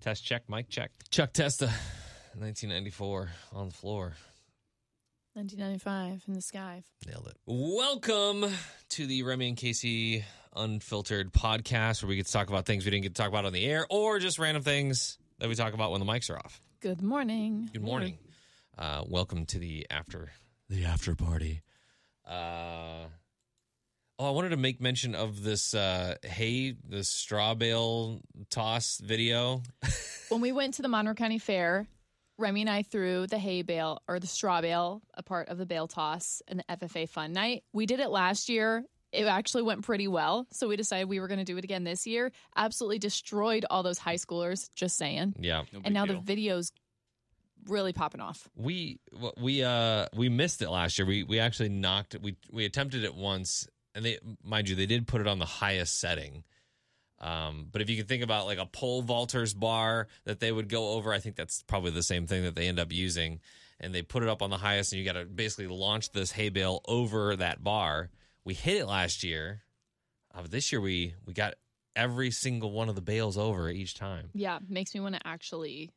Test check, mic check. Chuck Testa, 1994, on the floor. 1995 in the sky. Nailed it. Welcome to the Remy and Kasey Unfiltered podcast, where we get to talk about things we didn't get to talk about on the air, or just random things that we talk about when the mics are off. Good morning. Good morning. Uh, welcome to the after the after party. Uh, oh, I wanted to make mention of this uh, hay, the straw bale toss video. When we went to the Monroe County Fair, Remy and I threw the hay bale or the straw bale, a part of the bale toss, and the FFA fun night. We did it last year. It actually went pretty well. So we decided we were going to do it again this year. Absolutely destroyed all those high schoolers, just saying. Yeah, No and now deal. the video's really popping off. we we uh we missed it last year. We we actually knocked we we attempted it once, and they mind you they did put it on the highest setting. Um, but if you can think about like a pole vaulters bar that they would go over, I think that's probably the same thing that they end up using. And they put it up on the highest, and you got to basically launch this hay bale over that bar. We hit it last year. Uh, but this year we we got every single one of the bales over each time. Yeah, makes me want to actually,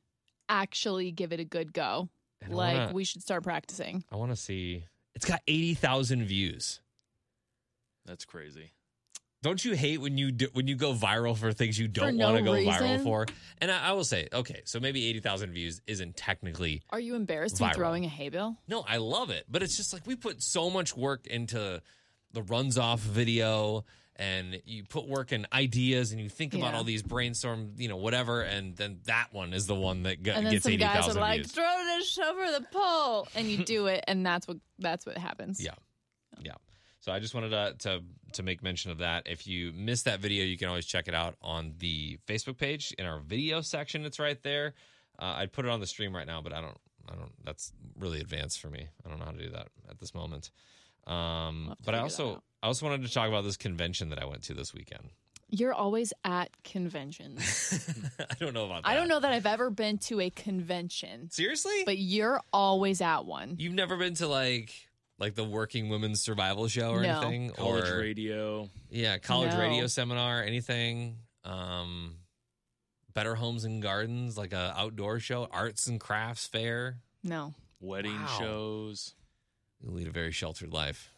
actually give it a good go. And like wanna- we should start practicing. I want to see. It's got eighty thousand views. That's crazy. Don't you hate when you do, when you go viral for things you don't no want to go viral for? And I, I will say, okay, so maybe eighty thousand views isn't technically Are you embarrassed Viral. in throwing a hay bale? no. I love it, but it's just like we put so much work into the runs off video, and you put work in ideas, and you think about all these brainstorm, you know, whatever, and then that one is the one that g- and then gets some eighty guys are thousand like, views. "Throw this over the pole," and you do it, and that's what that's what happens. Yeah. So I just wanted to, to to make mention of that. If you missed that video, you can always check it out on the Facebook page in our video section. It's right there. Uh, I'd put it on the stream right now, but I don't. I don't. That's really advanced for me. I don't know how to do that at this moment. Um, We'll have to but I also. I also wanted to talk about this convention that I went to this weekend. You're always at conventions. I don't know about that. I don't know that I've ever been to a convention, Seriously, but you're always at one. you've never been to like like the Working Women's Survival Show or No. anything, College or radio. Yeah, college No. radio seminar, anything. Um, Better Homes and Gardens, like a outdoor show, arts and crafts fair. No, Wedding Wow. shows. You lead a very sheltered life,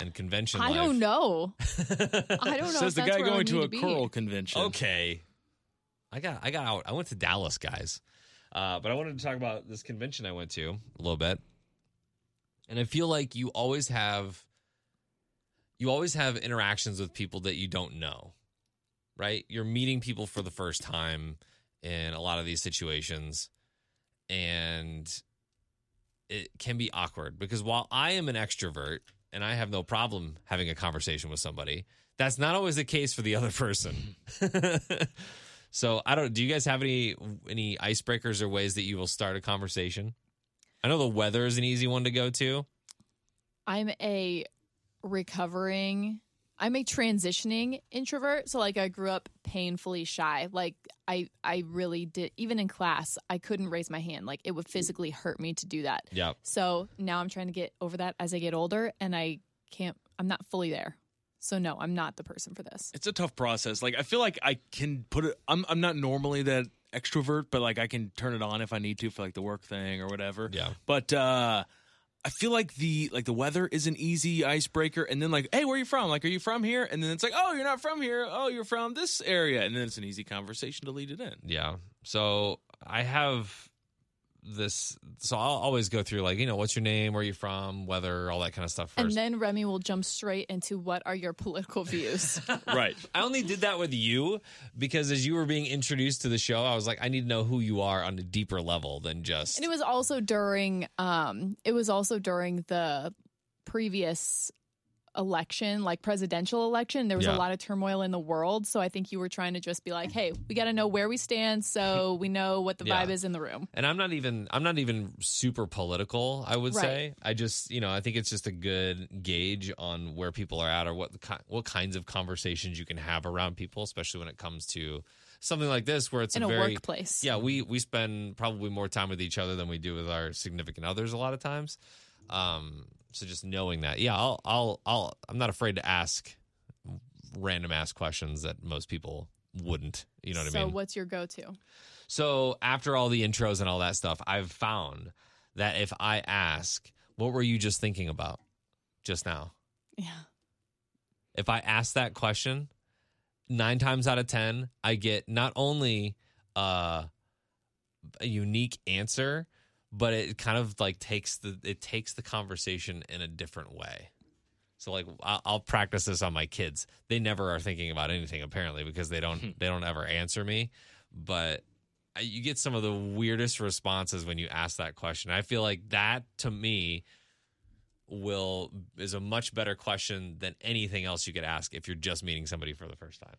and convention. I life. don't know. I don't know. Says if the that's guy going to a be. choral convention. Okay, I got I got out. I went to Dallas, guys. Uh, but I wanted to talk about this convention I went to a little bit, and I feel like you always have you always have interactions with people that you don't know, right? You're meeting people for the first time in a lot of these situations, and it can be awkward because while I am an extrovert and I have no problem having a conversation with somebody, that's not always the case for the other person. so I don't. Do you guys have any any icebreakers or ways that you will start a conversation? I know the weather is an easy one to go to. I'm a recovering. I'm a transitioning introvert. So like I grew up painfully shy. Like I I really did even in class, I couldn't raise my hand. Like it would physically hurt me to do that. Yeah, So now I'm trying to get over that as I get older and I can't I'm not fully there. So no, I'm not the person for this. It's a tough process. Like I feel like I can put it. I'm I'm not normally that extrovert, but like I can turn it on if I need to for like the work thing or whatever. yeah. But uh I feel like the like the weather is an easy icebreaker, and then like, hey, where are you from? Like, are you from here? And then it's like, oh, you're not from here. Oh, you're from this area, and then it's an easy conversation to lead it in. Yeah. So I have this. So I'll always go through like you know what's your name, where you from, weather, all that kind of stuff And then Remy will jump straight into what are your political views? right. I only did that with you because as you were being introduced to the show, I was like, I need to know who you are on a deeper level than just. And it was also during um it was also during the previous election, like presidential election. There was Yeah. a lot of turmoil in the world, so I think you were trying to just be like, mm-hmm. "Hey, we got to know where we stand so we know what the Yeah. vibe is in the room." and I'm not even I'm not even super political. I would Right. say I just you know I think it's just a good gauge on where people are at or what what kinds of conversations you can have around people, especially when it comes to something like this where it's in a a very workplace. yeah we we spend probably more time with each other than we do with our significant others a lot of times. Um, so just knowing that, yeah, I'll I'll I'll I'm not afraid to ask random ass questions that most people wouldn't. You know what so I mean? So what's your go-to? So after all the intros and all that stuff, I've found that if I ask, "What were you just thinking about just now?" Yeah. If I ask that question, nine times out of ten, I get not only uh, a unique answer, but it kind of like takes the it takes the conversation in a different way. So like I'll, I'll practice this on my kids. They never are thinking about anything apparently because they don't hmm. they don't ever answer me. But you get some of the weirdest responses when you ask that question. I feel like that to me will is a much better question than anything else you could ask if you're just meeting somebody for the first time.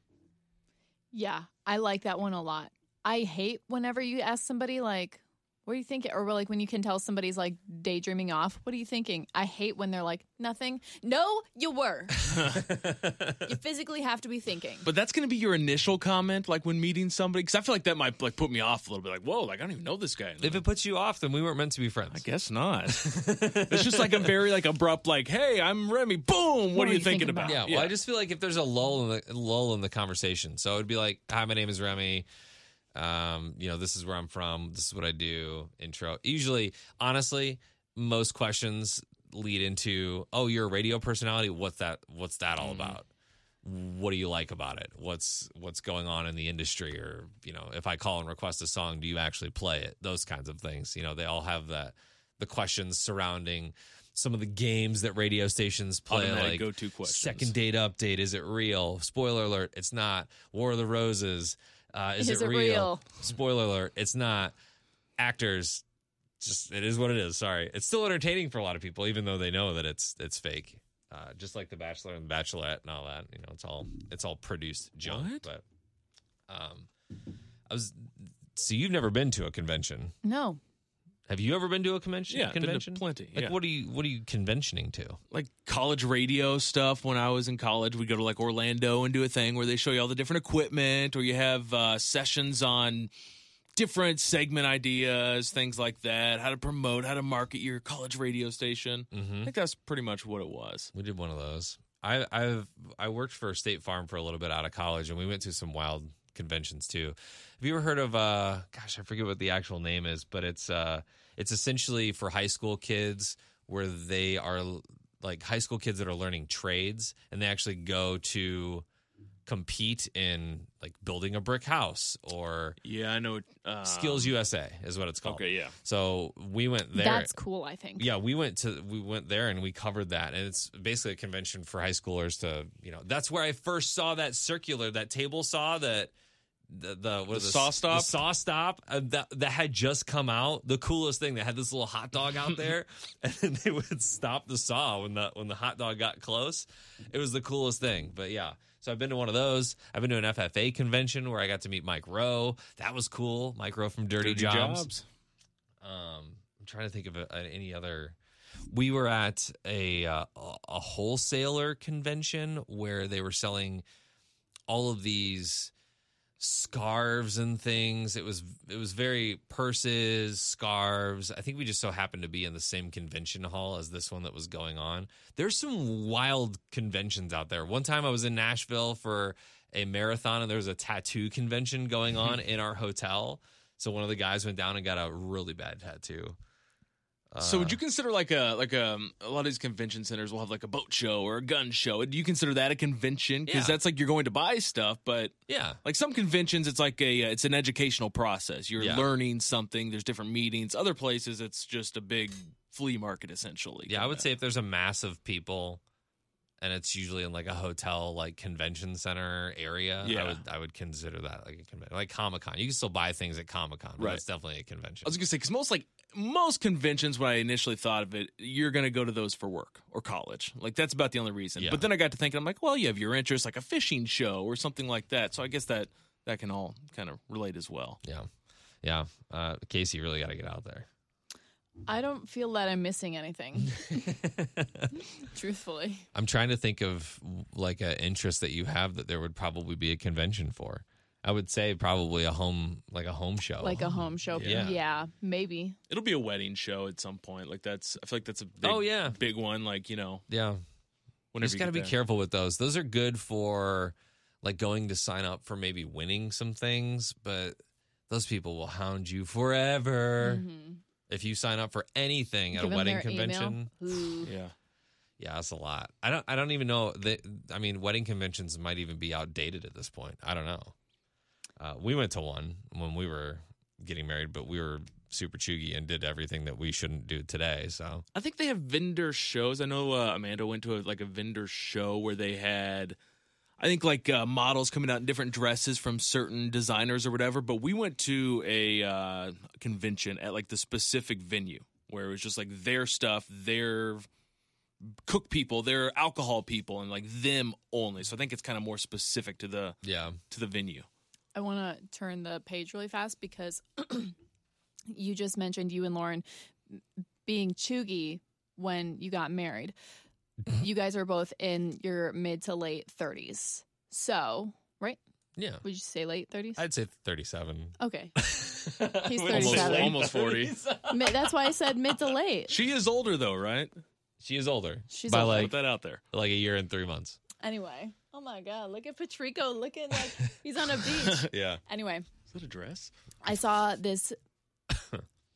Yeah, I like that one a lot. I hate whenever you ask somebody like, "What are you thinking?" or like when you can tell somebody's like daydreaming off. What are you thinking? I hate when they're like, "Nothing." No, you were. you physically have to be thinking. But that's going to be your initial comment, like when meeting somebody, because I feel like that might like put me off a little bit. Like, whoa, like I don't even know this guy. if it puts you off, then we weren't meant to be friends. I guess not. it's just like a very like abrupt, like, hey, I'm Remy. Boom. What, are you thinking, about? Yeah, well, I just feel like if there's a lull in the lull in the conversation, so it'd be like, "Hi, my name is Remy. Um, you know, this is where I'm from. This is what I do." Intro. Usually, honestly, most questions lead into, "Oh, you're a radio personality. What's that? What's that all about? What do you like about it? What's what's going on in the industry? Or you know, if I call and request a song, do you actually play it? Those kinds of things. You know, they all have that the questions surrounding." Some of the games that radio stations play, Automatic like go-to questions. Second date update. Is it real? Spoiler alert. It's not. War of the Roses. Uh, is, Is it, it real? real? Spoiler alert. It's not. Actors. Just it is what it is. Sorry. It's still entertaining for a lot of people, even though they know that it's it's fake. Uh, just like The Bachelor and The Bachelorette and all that. You know, it's all it's all produced junk. What? But um, I was. So you've never been to a convention? No, Have you ever been to a convention? Yeah, been to convention. plenty, Like yeah. what are you what are you conventioning to? like college radio stuff when I was in college. We'd go to like Orlando and do a thing where they show you all the different equipment, or you have uh, sessions on different segment ideas, things like that, how to promote, how to market your college radio station. Mm-hmm. I think that's pretty much what it was. We did one of those. I I've I worked for State Farm for a little bit out of college, and we went to some wild conventions too. Have you ever heard of uh? Gosh, I forget what the actual name is, but it's uh, it's essentially for high school kids where they are like high school kids that are learning trades, and they actually go to compete in like building a brick house or Yeah, I know. Uh, Skills USA is what it's called. Okay, yeah. So we went there. that's cool. I think. Yeah, we went to we went there and we covered that, and it's basically a convention for high schoolers to you know. That's where I first saw that circular, that table saw that the the what The is SawStop? the SawStop uh, that that had just come out. The coolest thing, they had this little hot dog out there, and then they would stop the saw when the when the hot dog got close. It was the coolest thing. But yeah. So I've been to one of those. I've been to an FFA convention where I got to meet Mike Rowe. That was cool. Mike Rowe from Dirty, Dirty Jobs. jobs. Um, I'm trying to think of a, any other. We were at a uh, a wholesaler convention where they were selling all of these scarves and things. It was it was very purses, scarves. I think we just so happened to be in the same convention hall as this one that was going on. There's some wild conventions out there. One time I was in Nashville for a marathon and there was a tattoo convention going mm-hmm. on in our hotel. So one of the guys went down and got a really bad tattoo. So would you consider like a like a, a lot of these convention centers will have like a boat show or a gun show? Do you consider that a convention? Because Yeah. that's like you're going to buy stuff, but Yeah. like some conventions, it's like a uh, it's an educational process. You're Yeah. learning something. There's different meetings. Other places, it's just a big flea market essentially. Yeah, I would say if there's a mass of people and it's usually in like a hotel like convention center area, Yeah. I would I would consider that like a convention. Like Comic Con. You can still buy things at Comic Con, but Right. that's definitely a convention. I was gonna say because most like most conventions when I initially thought of it, you're gonna go to those for work or college. Like that's about the only reason. Yeah. But then I got to thinking, I'm like, well, you have your interest, like a fishing show or something like that. So I guess that that can all kind of relate as well. Yeah. Yeah. Uh, Kasey, you really got to get out there. I don't feel that I'm missing anything. Truthfully, I'm trying to think of like an interest that you have that there would probably be a convention for. I would say probably a home, like a home show. like a home show. Yeah. Yeah, maybe. It'll be a wedding show at some point. Like that's I feel like that's a big, Oh, yeah. big one. Like you know yeah. You whenever just got to be there. careful with those. Those are good for like going to sign up for maybe winning some things, but those people will hound you forever Mhm. if you sign up for anything at Give a 'em wedding convention. Yeah. Yeah, that's a lot. I don't. I don't even know. That, I mean, wedding conventions might even be outdated at this point. I don't know. Uh, we went to one when we were getting married, but we were super chuggy and did everything that we shouldn't do today. So I think they have vendor shows. I know uh, Amanda went to a, like a vendor show where they had, I think like uh, models coming out in different dresses from certain designers or whatever. But we went to a uh, convention at like the specific venue where it was just like their stuff, their cook people, their alcohol people, and like them only. So I think it's kind of more specific to the yeah, to the venue. I want to turn the page really fast because you just mentioned you and Lauren being chuggy when you got married. Mm-hmm. you guys are both in your mid to late 30s. So, right? yeah. Would you say late 30s? I'd say thirty-seven. okay. He's Almost, 37. almost forty. Mid- That's why I said mid to late. She is older though, right? She is older. She's by older. like Put that out there. like a year and three months. Anyway. Oh my God. Look at Patrico looking like he's on a beach. Yeah. Anyway. Is that a dress? I saw this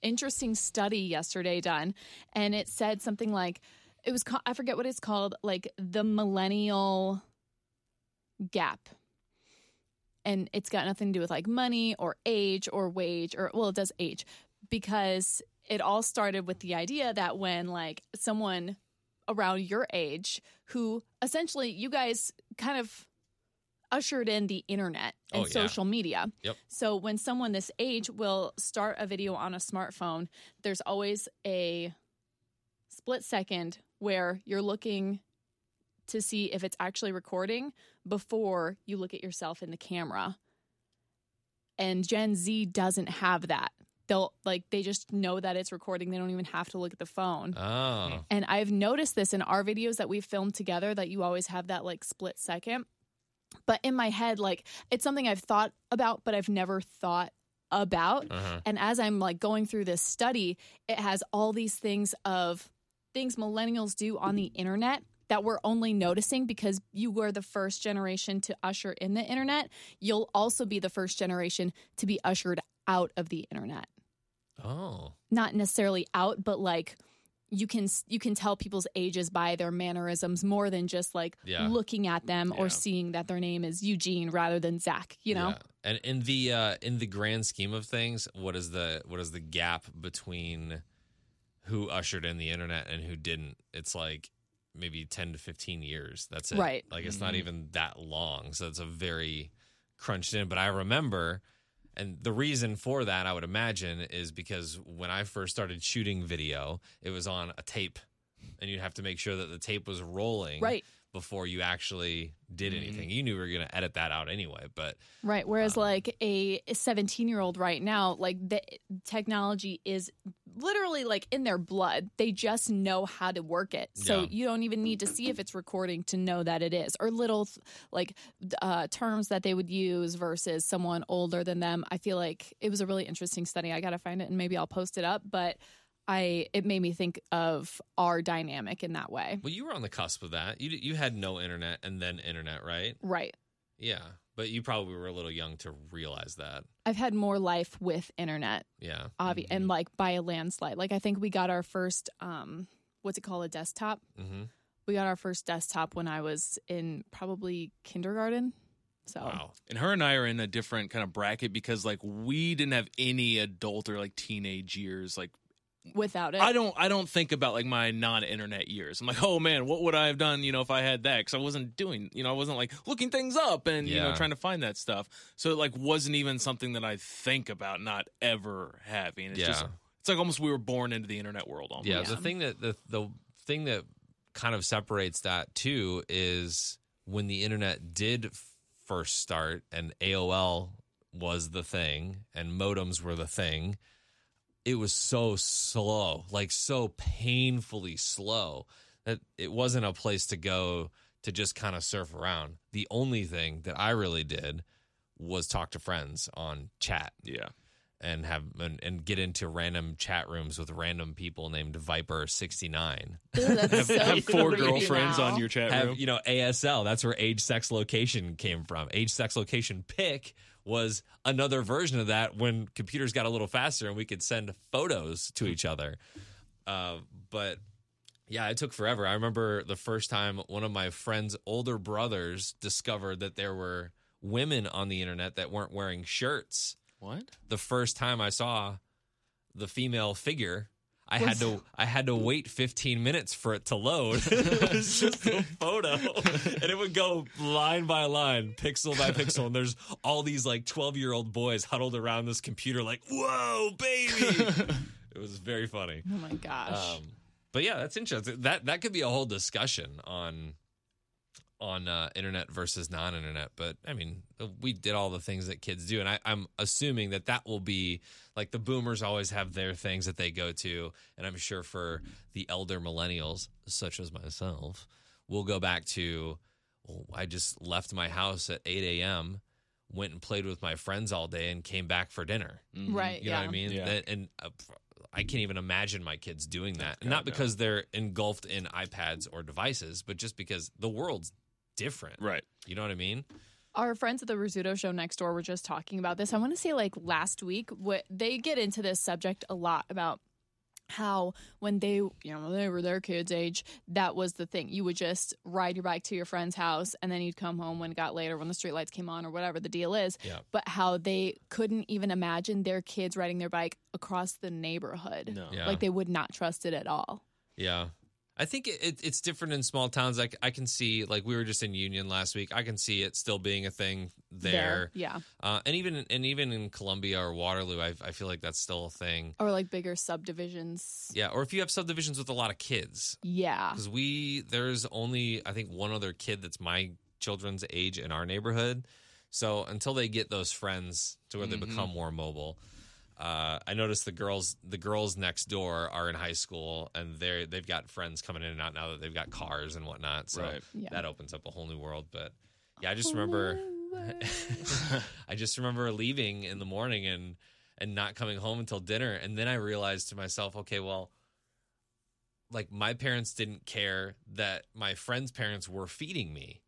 interesting study yesterday done, and it said something like it was I forget what it's called, like the millennial gap. And it's got nothing to do with like money or age or wage or well, it does age because it all started with the idea that when like someone around your age who essentially you guys kind of ushered in the internet and Oh, yeah. social media. Yep. So when someone this age will start a video on a smartphone, there's always a split second where you're looking to see if it's actually recording before you look at yourself in the camera. And Gen Z doesn't have that. They'll like they just know that it's recording. They don't even have to look at the phone. Oh. And I've noticed this in our videos that we've filmed together that you always have that like split second. But in my head, like it's something I've thought about, but I've never thought about. Uh-huh. And as I'm like going through this study, it has all these things of things millennials do on the internet that we're only noticing because you were the first generation to usher in the internet. You'll also be the first generation to be ushered out of the internet. Oh. Not necessarily out, but like you can you can tell people's ages by their mannerisms more than just like Yeah. looking at them Yeah. or seeing that their name is Eugene rather than Zach, you know? Yeah. And in the uh in the grand scheme of things, what is the what is the gap between who ushered in the internet and who didn't? It's like maybe 10 to 15 years. That's it. Right. Like it's not Mhm. even that long. So it's a very crunched in, but I remember and the reason for that I would imagine is because when I first started shooting video, it was on a tape and you'd have to make sure that the tape was rolling Right. Before you actually did Mhm. anything. You knew we were going to edit that out anyway, but Right. Whereas, Um, like a 17 year old right now, like the technology is literally like in their blood. They just know how to work it. So Yeah. you don't even need to see if it's recording to know that it is, or little like uh, terms that they would use versus someone older than them. I feel like it was a really interesting study. I got to find it and maybe I'll post it up. But I, it made me think of our dynamic in that way. Well, you were on the cusp of that. You you had no internet and then internet, right? Right. Yeah, but you probably were a little young to realize that. I've had more life with internet Yeah. obvi- and like by a landslide. Like I think we got our first um what's it called a desktop. hmm We got our first desktop when I was in probably kindergarten. So Wow. And her and I are in a different kind of bracket because like we didn't have any adult or like teenage years. Like without it, I don't I don't think about like my non-internet years. I'm like, "Oh man, what would I have done, you know, if I had that?" cuz I wasn't doing, you know, I wasn't like looking things up and you know trying to find that stuff. So it like wasn't even something that I think about not ever having. It's Yeah. just it's like almost we were born into the internet world almost. Yeah. Yeah. The thing that the the thing that kind of separates that too is when the internet did first start and AOL was the thing and modems were the thing. It was so slow, like so painfully slow that it wasn't a place to go to just kind of surf around. The only thing that I really did was talk to friends on chat. Yeah. and have and, and get into random chat rooms with random people named Viper sixty nine. That's so have four girlfriends now. on your chat Have room. you know ASL? That's where age, sex, location came from. Age, sex, location pick was another version of that when computers got a little faster and we could send photos to each other. Uh, but yeah, it took forever. I remember the first time one of my friend's older brothers discovered that there were women on the internet that weren't wearing shirts. What? The first time I saw the female figure, I had to I had to wait 15 minutes for it to load. it was just a photo, and it would go line by line, pixel by pixel, and there's all these like 12 year old boys huddled around this computer, like, "Whoa, baby!" it was very funny. Oh my gosh. Um, but yeah, that's interesting. That that could be a whole discussion on on uh, internet versus non-internet. But I mean, we did all the things that kids do, and I, I'm assuming that that will be like the boomers always have their things that they go to, and I'm sure for the elder millennials, such as myself, we'll go back to. Well, I just left my house at 8 a.m. Went and played with my friends all day and came back for dinner. right. You yeah. know what I mean? Yeah. That- and uh, I can't even imagine my kids doing that. And God, not no. because they're engulfed in iPads or devices, but just because the world's different. Right. You know what I mean? Our friends at the Rizzuto show next door were just talking about this. I want to say like last week, what they get into this subject a lot about how when they you know when they were their kids age that was the thing you would just ride your bike to your friend's house and then you'd come home when it got later when the streetlights came on or whatever the deal is Yeah. but how they couldn't even imagine their kids riding their bike across the neighborhood No. Yeah. like they would not trust it at all Yeah. I think it, it, it's different in small towns. Like I can see, like we were just in Union last week. I can see it still being a thing there, yeah Uh, and even and even in Columbia or Waterloo, I, I feel like that's still a thing. or like bigger subdivisions Yeah, or if you have subdivisions with a lot of kids, yeah because we there's only I think one other kid that's my children's age in our neighborhood. So until they get those friends to where they Mhm. become more mobile, uh, I noticed the girls the girls next door are in high school and they they've got friends coming in and out now that they've got cars and whatnot. So Right. Yeah. that opens up a whole new world. But yeah, I just remember I just remember leaving in the morning and and not coming home until dinner and then I realized to myself, okay, well like my parents didn't care that my friends' parents were feeding me.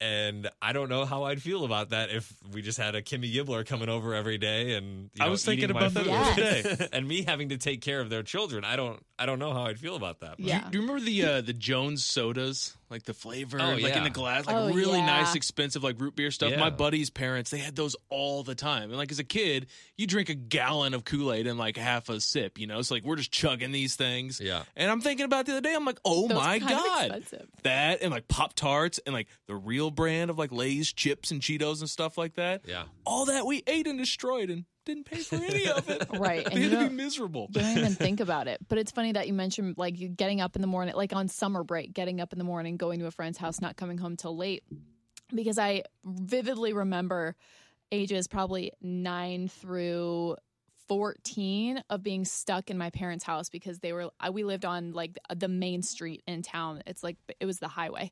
And I don't know how I'd feel about that if we just had a Kimmy Gibbler coming over every day and you I was thinking about that food. the other day. and me having to take care of their children. I don't I don't know how I'd feel about that. but- Yeah. Do you, do you remember the uh, the Jones sodas, like the flavor, Oh, like in the glass, like Oh, really yeah. nice, expensive, like root beer stuff? Yeah. My buddies' parents, they had those all the time. And like as a kid, you drink a gallon of Kool Aid in like half a sip. You know, it's like we're just chugging these things. Yeah. And I'm thinking about the other day. I'm like, oh Those my god, expensive. that and like Pop Tarts and like the real brand of like Lay's chips and Cheetos and stuff like that. Yeah. All that we ate and destroyed and didn't pay for any of it. Right, They and had to be miserable. You don't even think about it. But it's funny that you mentioned like you getting up in the morning, like on summer break, getting up in the morning, going to a friend's house, not coming home till late. Because I vividly remember ages probably nine through 14 of being stuck in my parents' house because they were, I- we lived on like the main street in town. It's like, it was the highway.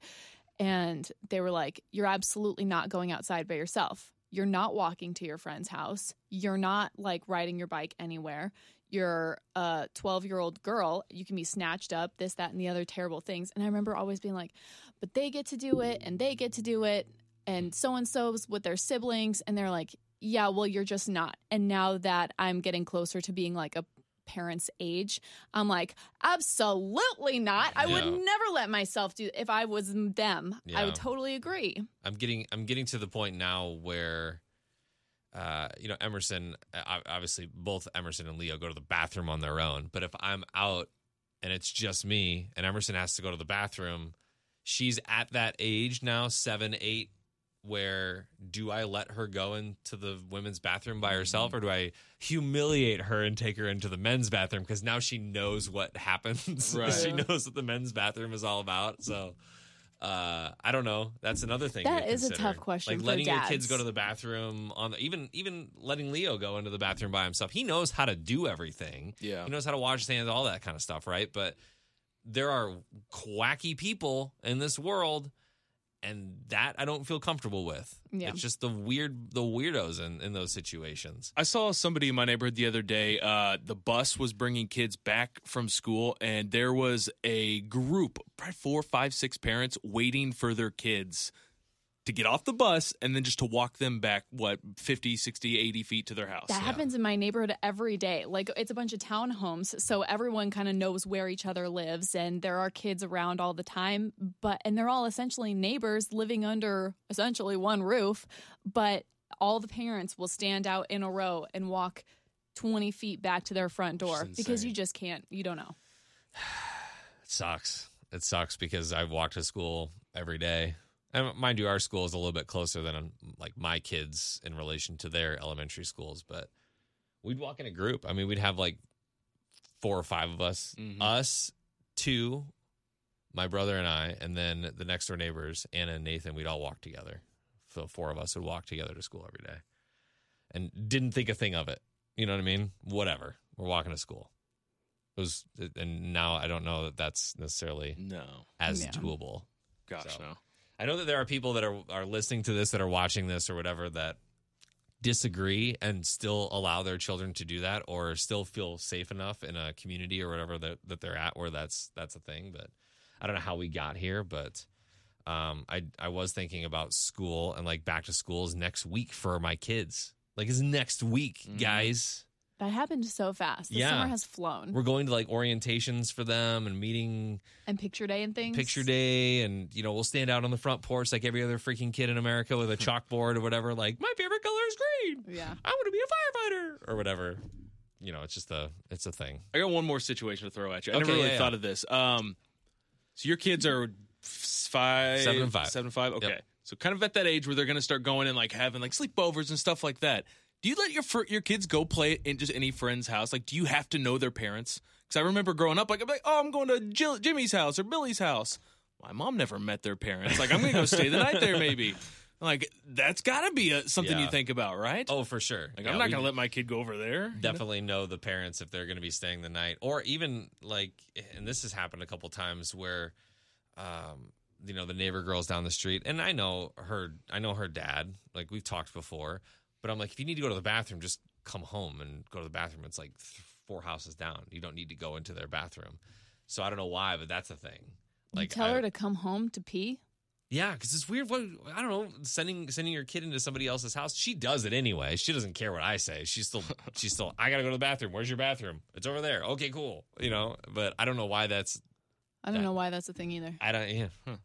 And they were like, You're absolutely not going outside by yourself. You're not walking to your friend's house. You're not like riding your bike anywhere. You're a 12 year old girl. You can be snatched up, this, that, and the other terrible things. And I remember always being like, But they get to do it and they get to do it. And so and so's with their siblings. And they're like, Yeah, well, you're just not. And now that I'm getting closer to being like a parent's age, I'm like, absolutely not. I would never let myself do if I was them. I would totally agree. I'm getting I'm getting to the point now where uh, you know Emerson uh, obviously both Emerson and Leo go to the bathroom on their own but if I'm out and it's just me and Emerson has to go to the bathroom she's at that age now 7 8 where do I let her go into the women's bathroom by herself or do I humiliate her and take her into the men's bathroom because now she knows what happens Right. she knows what the men's bathroom is all about so uh, I don't know. That's another thing. That to is a tough question Like for letting your kids go to the bathroom on the even even letting Leo go into the bathroom by himself. He knows how to do everything. Yeah. He knows how to wash his hands, all that kind of stuff, right? But there are quacky people in this world, and that I don't feel comfortable with. Yeah. It's just the weird the weirdos in in those situations. I saw somebody in my neighborhood the other day. Uh, the bus was bringing kids back from school, and there was a group, probably four, five, six parents waiting for their kids to get off the bus and then just to walk them back, what, 50, 60, 80 feet to their house. That happens in my neighborhood every day. Like it's a bunch of townhomes, so everyone kind of knows where each other lives, and there are kids around all the time. But and they're all essentially neighbors living under essentially one roof. But all the parents will stand out in a row and walk twenty feet back to their front door because you just can't. You don't know. It sucks. It sucks because I've walked to school every day. And mind you, our school is a little bit closer than um, like my kids in relation to their elementary schools, but we'd walk in a group. I mean, we'd have like four or five of us, Mhm. us, two, my brother and I, and then the next door neighbors, Anna and Nathan. We'd all walk together. So four of us would walk together to school every day, and didn't think a thing of it. You know what I mean? Whatever. We're walking to school. It was, and now I don't know that that's necessarily No. as Yeah. doable. Gosh, So. no. I know that there are people that are are listening to this that are watching this or whatever that disagree and still allow their children to do that or still feel safe enough in a community or whatever that, that they're at where that's that's a thing. But I don't know how we got here but um I I was thinking about school and like back to school is next week for my kids. Like it's next week Mhm. guys That happened so fast. The Yeah. summer has flown. we're going to like orientations for them and meeting and picture day and things. picture day and you know we'll stand out on the front porch like every other freaking kid in america with a chalkboard or whatever like my favorite color is green Yeah. i want to be a firefighter or whatever you know it's just a it's a thing I got one more situation to throw at you. I Okay, never really yeah, yeah. thought of this. Um, so your kids are f- five, Seven and five. seven and five. Okay, Yep. so kind of at that age where they're going to start going and like having like sleepovers and stuff like that. Do you let your your kids go play in just any friend's house? Like, do you have to know their parents? Because I remember growing up, like I'm like, oh, I'm going to Jill- Jimmy's house or Billy's house. My mom never met their parents. Like, I'm going to go stay the night there, maybe. Like, that's got to be a, something you think about, right? oh for sure like, Yeah, I'm not going to let my kid go over there. you know? definitely know the parents if they're going to be staying the night or even like and this has happened a couple times where um you know the neighbor girls down the street and i know her i know her dad like we've talked before but i'm like if you need to go to the bathroom just come home and go to the bathroom it's like th- four houses down you don't need to go into their bathroom so i don't know why but that's a thing you tell I- her to come home to pee. yeah, because it's weird. What I don't know, sending sending your kid into somebody else's house. She does it anyway. She doesn't care what I say. She's still she's still. I gotta go to the bathroom. Where's your bathroom? It's over there. Okay, cool. You know, but I don't know why that's. I don't That- know why that's a thing either. I don't. Yeah. huh.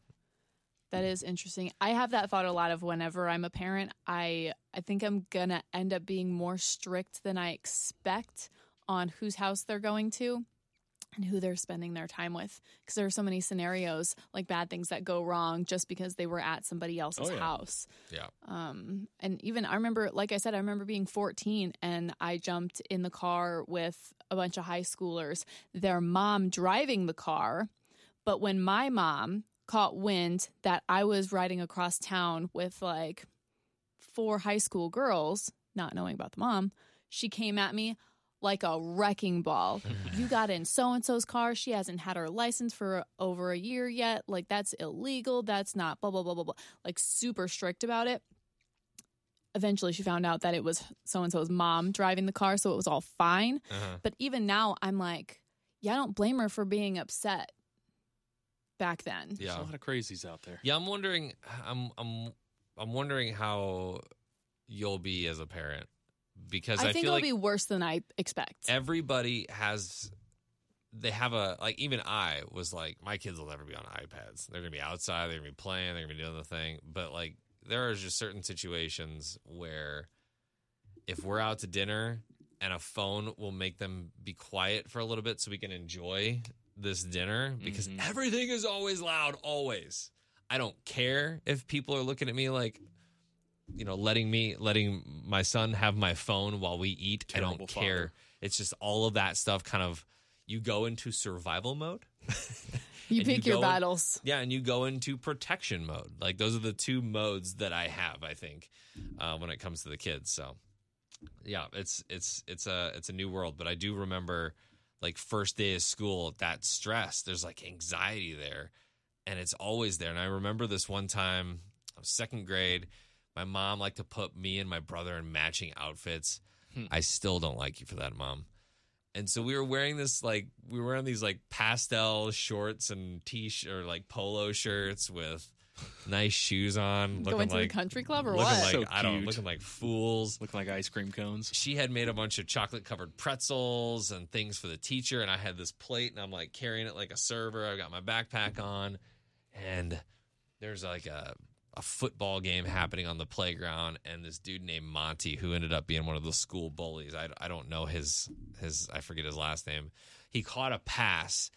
That is interesting. I have that thought a lot of whenever I'm a parent. I I think I'm gonna end up being more strict than I expect on whose house they're going to and who they're spending their time with because there are so many scenarios like bad things that go wrong just because they were at somebody else's Oh, yeah. house. Yeah. Um, and even I remember, like I said, I remember being 14 and I jumped in the car with a bunch of high schoolers, their mom driving the car. But when my mom caught wind that I was riding across town with like four high school girls, not knowing about the mom, she came at me like a wrecking ball. you got in so and so's car. She hasn't had her license for over a year yet. Like, that's illegal. That's not blah, blah, blah, blah, blah. Like, super strict about it. Eventually, she found out that it was so and so's mom driving the car. So it was all fine. Uh-huh. But even now, I'm like, yeah, I don't blame her for being upset back then. There's Yeah. a lot of crazies out there. Yeah. I'm wondering. I'm. I'm. I'm wondering how you'll be as a parent because I, I, think feel it'll like be worse than I expect. everybody has they have a like even i was like my kids will never be on ipads they're gonna be outside they're gonna be playing they're gonna be doing the thing but like there are just certain situations where if we're out to dinner and a phone will make them be quiet for a little bit so we can enjoy this dinner because Mhm. everything is always loud always. I don't care if people are looking at me like you know letting me letting my son have my phone while we eat. I don't care father. it's just all of that stuff kind of you go into survival mode. You pick you your go- battles. yeah and you go into protection mode. Like those are the two modes that i have i think uh, when it comes to the kids. So yeah it's it's it's a it's a new world. But i do remember like first day of school that stress there's like anxiety there and it's always there. And I remember this one time, I was second grade. My mom liked to put me and my brother in matching outfits. Hmm. I still don't like you for that, mom. And so we were wearing this like we were wearing these like pastel shorts and t shirt or like polo shirts with nice shoes on, looking Going to like the country club or looking what? like So I don't cute. looking like fools. Look like ice cream cones. She had made a bunch of chocolate covered pretzels and things for the teacher, and I had this plate, and I'm like carrying it like a server. I've got my backpack on, and there's like a a football game happening on the playground, and this dude named Monty, who ended up being one of the school bullies. I, I don't know his his I forget his last name. He caught a pass,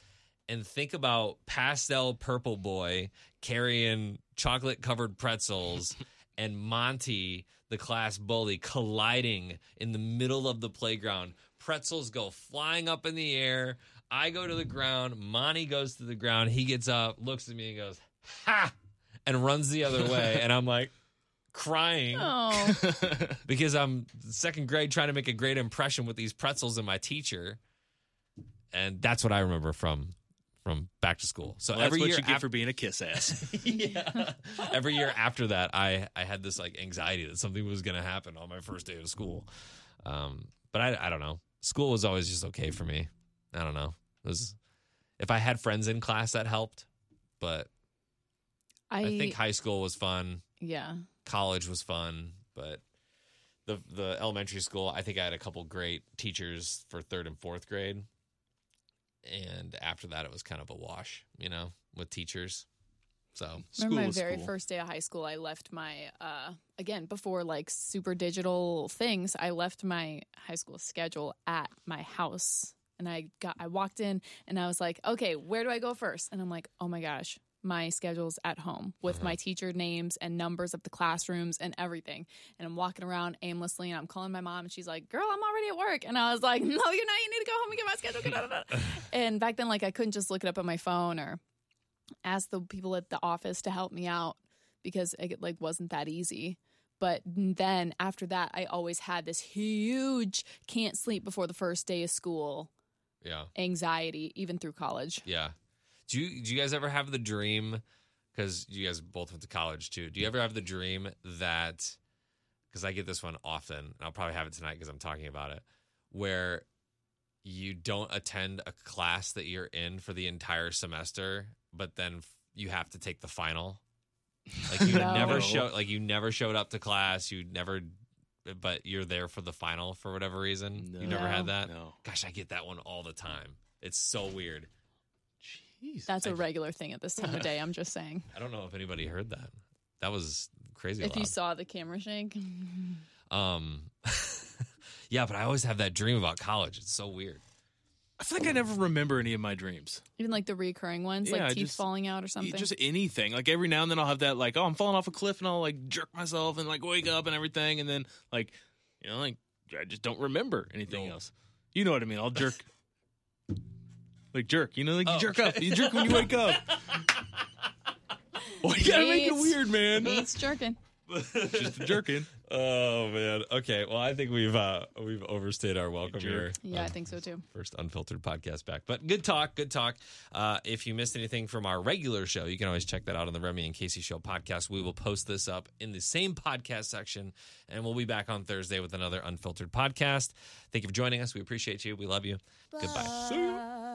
and think about pastel purple boy carrying chocolate covered pretzels and Monty, the class bully, colliding in the middle of the playground. Pretzels go flying up in the air. I go to the ground. Monty goes to the ground. He gets up, looks at me, and goes, Ha! And runs the other way. And I'm like crying Oh, because I'm second grade trying to make a great impression with these pretzels and my teacher. And that's what I remember from from back to school. So Well, that's every what year you get af- for being a kiss ass. yeah. Every year after that, I I had this like anxiety that something was going to happen on my first day of school. Um, but I I don't know. School was always just okay for me. I don't know. It was if I had friends in class that helped, but I, I think high school was fun. yeah. College was fun, but the the elementary school, I think I had a couple great teachers for third and fourth grade. And after that, it was kind of a wash, you know, with teachers. So Remember my was very cool. first day of high school, I left my uh again before like super digital things, I left my high school schedule at my house. And I got I walked in and I was like, "Okay, where do I go first? And I'm like, "Oh my gosh, my schedule's at home with Uh-huh. my teacher names and numbers of the classrooms and everything." And I'm walking around aimlessly and I'm calling my mom and she's like, "Girl, I'm already at work." And I was like, "No, you're not. You need to go home and get my schedule." Get out of that." and back then like I couldn't just look it up on my phone or ask the people at the office to help me out because it like wasn't that easy. But then after that, I always had this huge can't sleep before the first day of school yeah. anxiety, even through college. Yeah. Do you do you guys ever have the dream? Because you guys both went to college too. Do you ever have the dream that? Because I get this one often, and I'll probably have it tonight because I'm talking about it, where you don't attend a class that you're in for the entire semester, but then f- you have to take the final. Like you No. never No. show, like you never showed up to class. You never, but you're there for the final for whatever reason. You never No. had that. no. Gosh, I get that one all the time. It's so weird. Jeez. That's a I- regular thing at this time of day. I'm just saying. I don't know if anybody heard that. That was crazy. if you saw the camera shake, um, yeah, but I always have that dream about college. It's so weird. I feel like I never remember any of my dreams. even like the recurring ones, Yeah, like teeth just- falling out or something. Just anything. Like every now and then I'll have that like, oh, I'm falling off a cliff and I'll like jerk myself and like wake up and everything and then like you know, like I just don't remember anything No. else. You know what I mean? I'll jerk like jerk, you know, like you Oh, jerk okay. up. You jerk when you wake up. Why you gotta make it It's- weird, man? It's jerking. Just jerking. Oh man. Okay. Well, I think we've uh we've overstayed our welcome here. Yeah, I Um, think so too. First unfiltered podcast back. But good talk, good talk. Uh, if you missed anything from our regular show, you can always check that out on the Remy and Kasey Show podcast. We will post this up in the same podcast section, and we'll be back on Thursday with another unfiltered podcast. Thank you for joining us. We appreciate you. We love you. Goodbye. Bye.